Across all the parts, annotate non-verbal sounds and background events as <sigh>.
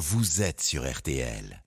vous êtes sur RTL.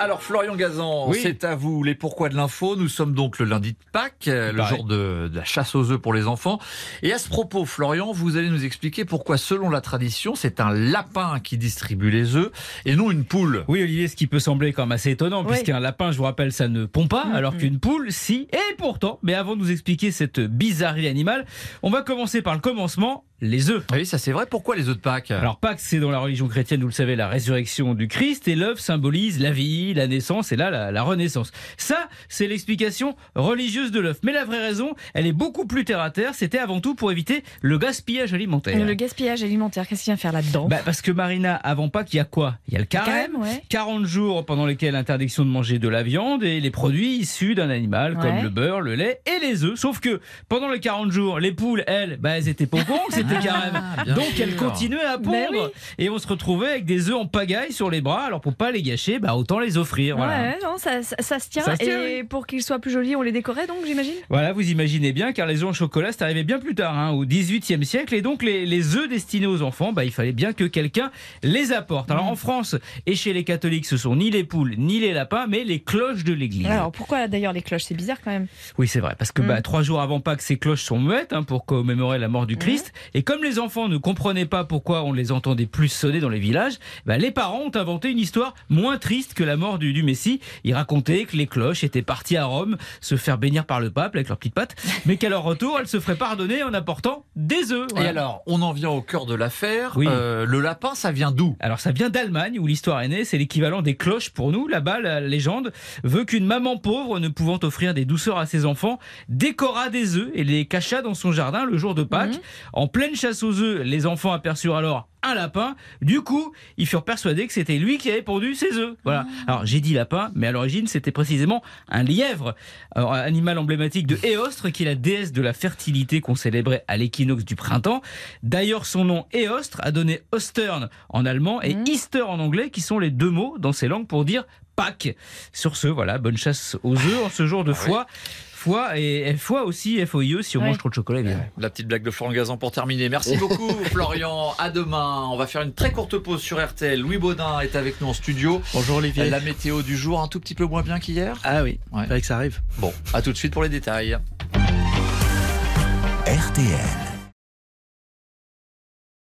Alors Florian Gazan, Oui. c'est à vous les pourquoi de l'info. Nous sommes donc le lundi de Pâques, euh, le Pareil. jour de, de la chasse aux œufs pour les enfants. Et à ce propos, Florian, vous allez nous expliquer pourquoi, selon la tradition, c'est un lapin qui distribue les œufs et non une poule. Oui, Olivier, ce qui peut sembler quand même assez étonnant, Oui. puisqu'un lapin, je vous rappelle, ça ne pond pas, Mm, alors qu'une poule, si. Et pourtant, mais avant de nous expliquer cette bizarrerie animale, on va commencer par le commencement, les œufs. Oui, ça c'est vrai. Pourquoi les œufs de Pâques? Alors Pâques, c'est dans la religion chrétienne, vous le savez, la résurrection du Christ, et l'œuf symbolise la vie, la naissance, et là, la, la renaissance. Ça, c'est l'explication religieuse de l'œuf. Mais la vraie raison, elle est beaucoup plus terre à terre, c'était avant tout pour éviter le gaspillage alimentaire. Le gaspillage alimentaire, qu'est-ce qu'il vient faire là-dedans? Bah, parce que Marina, avant Pâques, il y a quoi? Il y a le carême, Carême, ouais. 40 jours pendant lesquels interdiction de manger de la viande et les produits issus d'un animal Ouais. comme le beurre, le lait et les œufs. Sauf que pendant les 40 jours, les poules, elles, bah, elles étaient pas au courant Ah, carême. Donc sûr. elles continuaient à pondre. Ben oui. Et on se retrouvait avec des œufs en pagaille sur les bras. Alors pour pas les gâcher, bah, autant les offrir. Voilà. Ouais, non, ça, ça- ça se tient. Ça se tient, et pour qu'ils soient plus jolis, on les décorait donc, j'imagine? Voilà, vous imaginez bien, car les œufs en chocolat, c'est arrivé bien plus tard, hein, au XVIIIe siècle. Et donc, les, les œufs destinés aux enfants, bah, il fallait bien que quelqu'un les apporte. Mm. Alors, en France et chez les catholiques, ce sont ni les poules, ni les lapins, mais les cloches de l'église. Alors pourquoi d'ailleurs les cloches? C'est bizarre quand même. Oui, c'est vrai, parce que Mm. bah, trois jours avant Pâques, ces cloches sont muettes hein, pour commémorer la mort du Christ. Et comme les enfants ne comprenaient pas pourquoi on les entendait plus sonner dans les villages, bah, les parents ont inventé une histoire moins triste que la mort du, du Messie. Ils racontaient que les cloches étaient parties à Rome se faire bénir par le pape avec leurs petites pattes, <laughs> mais qu'à leur retour, elles se feraient pardonner en apportant des œufs. Et alors, on en vient au cœur de l'affaire. Oui. Euh, le lapin, ça vient d'où? Alors ça vient d'Allemagne où l'histoire est née, c'est l'équivalent des cloches pour nous. Là-bas, la légende veut qu'une maman pauvre ne pouvant offrir des douceurs à ses enfants décora des œufs et les cacha dans son jardin le jour de Pâques. Mhm. En pleine chasse aux œufs, les enfants aperçurent alors un lapin. Du coup, ils furent persuadés que c'était lui qui avait pondu ses œufs. Voilà. Alors j'ai dit lapin, mais à l'origine c'était précisément un lièvre, Alors, animal emblématique de Éostre, qui est la déesse de la fertilité qu'on célébrait à l'équinoxe du printemps. D'ailleurs, son nom Éostre a donné Ostern en allemand et. Easter en anglais, qui sont les deux mots dans ces langues pour dire Pâques. Sur ce, voilà, bonne chasse aux œufs en ce jour de foi. Foi et foi aussi, FOIE, si on Ouais. mange trop de chocolat, évidemment. La petite blague de Florian Gazan pour terminer. Merci <laughs> beaucoup, Florian. À demain. On va faire une très courte pause sur RTL. Louis Baudin est avec nous en studio. Bonjour Olivier. La météo du jour, un tout petit peu moins bien qu'hier. Ah oui, Ouais. il fallait que ça arrive. Bon, à tout de suite pour les détails. RTL.